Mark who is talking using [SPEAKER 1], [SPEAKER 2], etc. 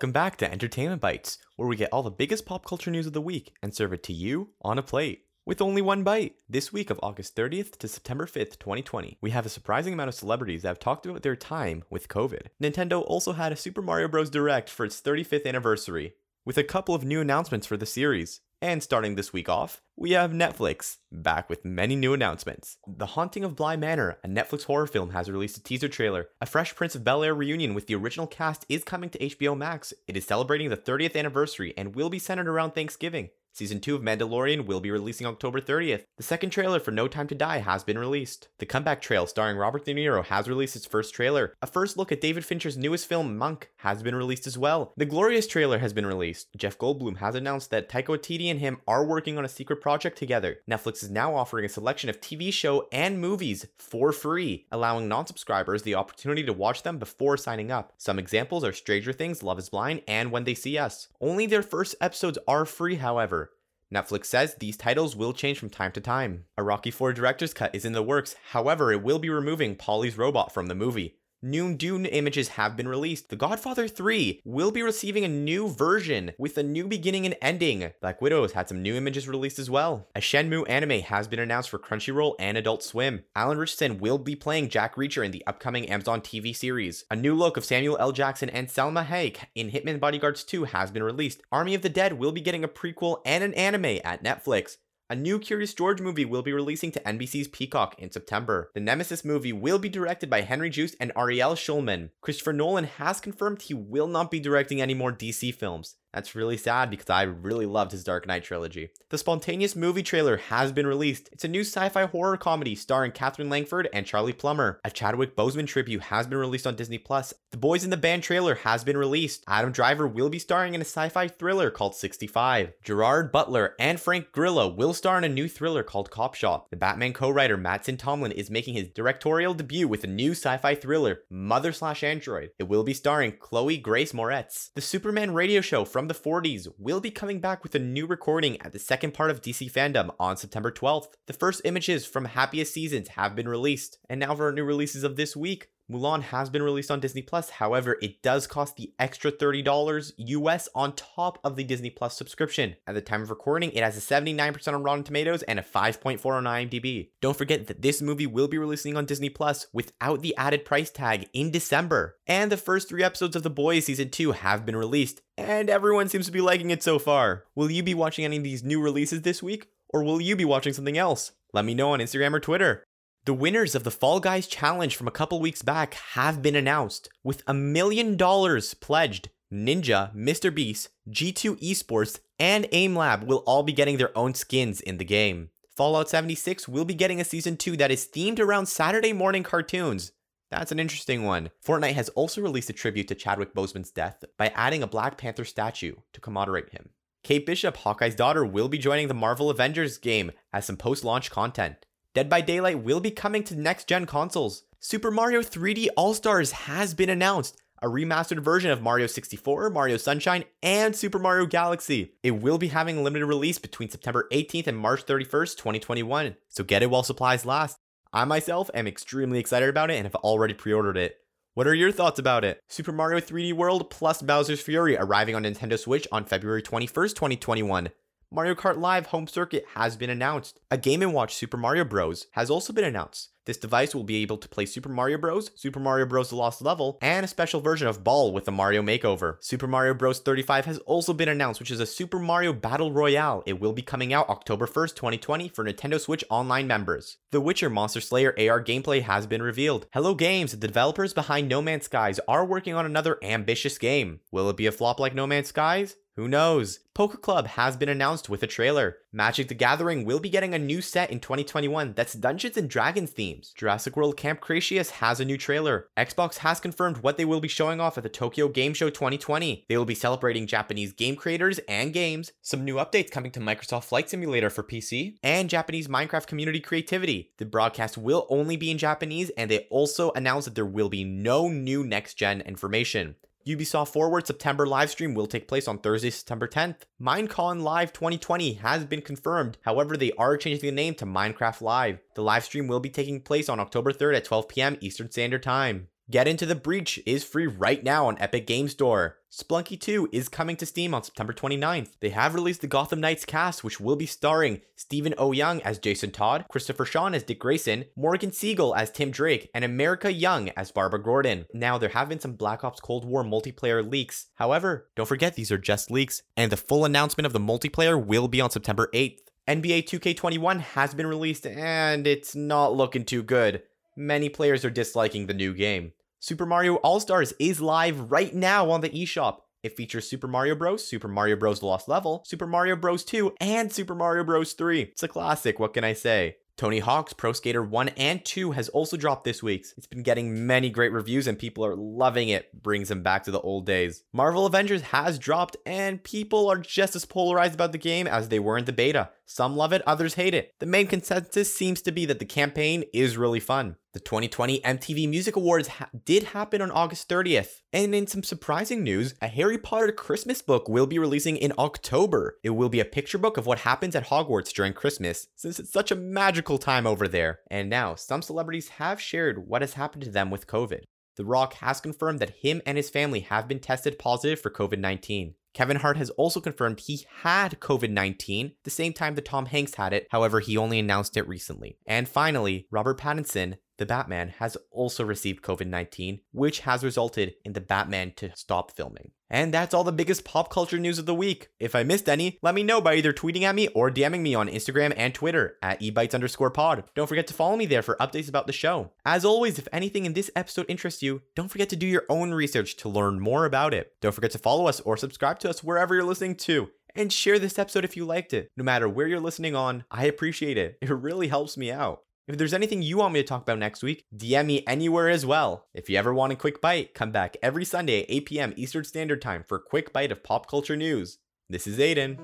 [SPEAKER 1] Welcome back to Entertainment Bites, where we get all the biggest pop culture news of the week and serve it to you on a plate. With only one bite. This week of August 30th to September 5th, 2020, we have a surprising amount of celebrities that have talked about their time with COVID. Nintendo also had a Super Mario Bros. Direct for its 35th anniversary, with a couple of new announcements for the series. And starting this week off, we have Netflix, back with many new announcements. The Haunting of Bly Manor, a Netflix horror film, has released a teaser trailer. A Fresh Prince of Bel Air reunion with the original cast is coming to HBO Max. It is celebrating the 30th anniversary and will be centered around Thanksgiving. Season 2 of Mandalorian will be releasing October 30th. The second trailer for No Time to Die has been released. The Comeback Trail starring Robert De Niro has released its first trailer. A first look at David Fincher's newest film, Monk, has been released as well. The Glorious trailer has been released. Jeff Goldblum has announced that Taika Waititi and him are working on a secret project together. Netflix is now offering a selection of TV show and movies for free, allowing non-subscribers the opportunity to watch them before signing up. Some examples are Stranger Things, Love is Blind, and When They See Us. Only their first episodes are free, however. Netflix says these titles will change from time to time. A Rocky 4 director's cut is in the works, however, it will be removing Paulie's robot from the movie. New Dune images have been released. The Godfather 3 will be receiving a new version with a new beginning and ending. Black Widow has had some new images released as well. A Shenmue anime has been announced for Crunchyroll and Adult Swim. Alan Ritchson will be playing Jack Reacher in the upcoming Amazon TV series. A new look of Samuel L. Jackson and Salma Hayek in Hitman Bodyguards 2 has been released. Army of the Dead will be getting a prequel and an anime at Netflix. A new Curious George movie will be releasing to NBC's Peacock in September. The Nemesis movie will be directed by Henry Joost and Ariel Schulman. Christopher Nolan has confirmed he will not be directing any more DC films. That's really sad because I really loved his Dark Knight trilogy. The Spontaneous movie trailer has been released. It's a new sci fi horror comedy starring Katherine Langford and Charlie Plummer. A Chadwick Boseman tribute has been released on Disney Plus. The Boys in the Band trailer has been released. Adam Driver will be starring in a sci fi thriller called 65. Gerard Butler and Frank Grillo will star in a new thriller called Cop Shop. The Batman co writer Mattson Tomlin is making his directorial debut with a new sci fi thriller, Mother slash Android. It will be starring Chloe Grace Moretz. The Superman radio show from from the 40s will be coming back with a new recording at the second part of DC Fandom on September 12th. The first images from Happiest Seasons have been released, and now for our new releases of this week. Mulan has been released on Disney Plus. However, it does cost the extra $30 US on top of the Disney Plus subscription. At the time of recording, it has a 79% on Rotten Tomatoes and a 5.4 on IMDb. Don't forget that this movie will be releasing on Disney Plus without the added price tag in December. And the first three episodes of The Boys season 2 have been released, and everyone seems to be liking it so far. Will you be watching any of these new releases this week? Or will you be watching something else? Let me know on Instagram or Twitter. The winners of the Fall Guys challenge from a couple weeks back have been announced, with a million dollars pledged. Ninja, Mr. Beast, G2 Esports, and AimLab will all be getting their own skins in the game. Fallout 76 will be getting a season 2 that is themed around Saturday morning cartoons. That's an interesting one. Fortnite has also released a tribute to Chadwick Boseman's death by adding a Black Panther statue to commemorate him. Kate Bishop, Hawkeye's daughter, will be joining the Marvel Avengers game as some post launch content. Dead by Daylight will be coming to next gen consoles. Super Mario 3D All Stars has been announced, a remastered version of Mario 64, Mario Sunshine, and Super Mario Galaxy. It will be having a limited release between September 18th and March 31st, 2021, so get it while supplies last. I myself am extremely excited about it and have already pre ordered it. What are your thoughts about it? Super Mario 3D World plus Bowser's Fury arriving on Nintendo Switch on February 21st, 2021. Mario Kart Live Home Circuit has been announced. A Game & Watch Super Mario Bros. has also been announced. This device will be able to play Super Mario Bros., Super Mario Bros. The Lost Level, and a special version of Ball with the Mario Makeover. Super Mario Bros. 35 has also been announced, which is a Super Mario Battle Royale. It will be coming out October 1st, 2020 for Nintendo Switch Online members. The Witcher Monster Slayer AR gameplay has been revealed. Hello Games, the developers behind No Man's Skies, are working on another ambitious game. Will it be a flop like No Man's Skies? Who knows? Poker Club has been announced with a trailer. Magic the Gathering will be getting a new set in 2021 that's Dungeons and Dragons themes. Jurassic World Camp Cretaceous has a new trailer. Xbox has confirmed what they will be showing off at the Tokyo Game Show 2020. They will be celebrating Japanese game creators and games, some new updates coming to Microsoft Flight Simulator for PC, and Japanese Minecraft community creativity. The broadcast will only be in Japanese, and they also announced that there will be no new next gen information. Ubisoft Forward September livestream will take place on Thursday, September 10th. Minecon Live 2020 has been confirmed. However, they are changing the name to Minecraft Live. The livestream will be taking place on October 3rd at 12 p.m. Eastern Standard Time. Get Into the Breach is free right now on Epic Game Store. Spelunky 2 is coming to Steam on September 29th. They have released the Gotham Knights cast, which will be starring Stephen Oyoung as Jason Todd, Christopher Sean as Dick Grayson, Morgan Siegel as Tim Drake, and America Young as Barbara Gordon. Now, there have been some Black Ops Cold War multiplayer leaks. However, don't forget these are just leaks, and the full announcement of the multiplayer will be on September 8th. NBA 2K21 has been released, and it's not looking too good. Many players are disliking the new game. Super Mario All Stars is live right now on the eShop. It features Super Mario Bros., Super Mario Bros. Lost Level, Super Mario Bros. 2, and Super Mario Bros. 3. It's a classic, what can I say? Tony Hawk's Pro Skater 1 and 2 has also dropped this week. It's been getting many great reviews and people are loving it. Brings them back to the old days. Marvel Avengers has dropped and people are just as polarized about the game as they were in the beta. Some love it, others hate it. The main consensus seems to be that the campaign is really fun. The 2020 MTV Music Awards ha- did happen on August 30th. And in some surprising news, a Harry Potter Christmas book will be releasing in October. It will be a picture book of what happens at Hogwarts during Christmas, since it's such a magical time over there. And now, some celebrities have shared what has happened to them with COVID. The Rock has confirmed that him and his family have been tested positive for COVID 19. Kevin Hart has also confirmed he had COVID 19 the same time that Tom Hanks had it, however, he only announced it recently. And finally, Robert Pattinson, the Batman, has also received COVID 19, which has resulted in the Batman to stop filming. And that's all the biggest pop culture news of the week. If I missed any, let me know by either tweeting at me or DMing me on Instagram and Twitter at ebytes underscore pod. Don't forget to follow me there for updates about the show. As always, if anything in this episode interests you, don't forget to do your own research to learn more about it. Don't forget to follow us or subscribe to us wherever you're listening to. And share this episode if you liked it. No matter where you're listening on, I appreciate it. It really helps me out. If there's anything you want me to talk about next week, DM me anywhere as well. If you ever want a quick bite, come back every Sunday at 8 p.m. Eastern Standard Time for a quick bite of pop culture news. This is Aiden.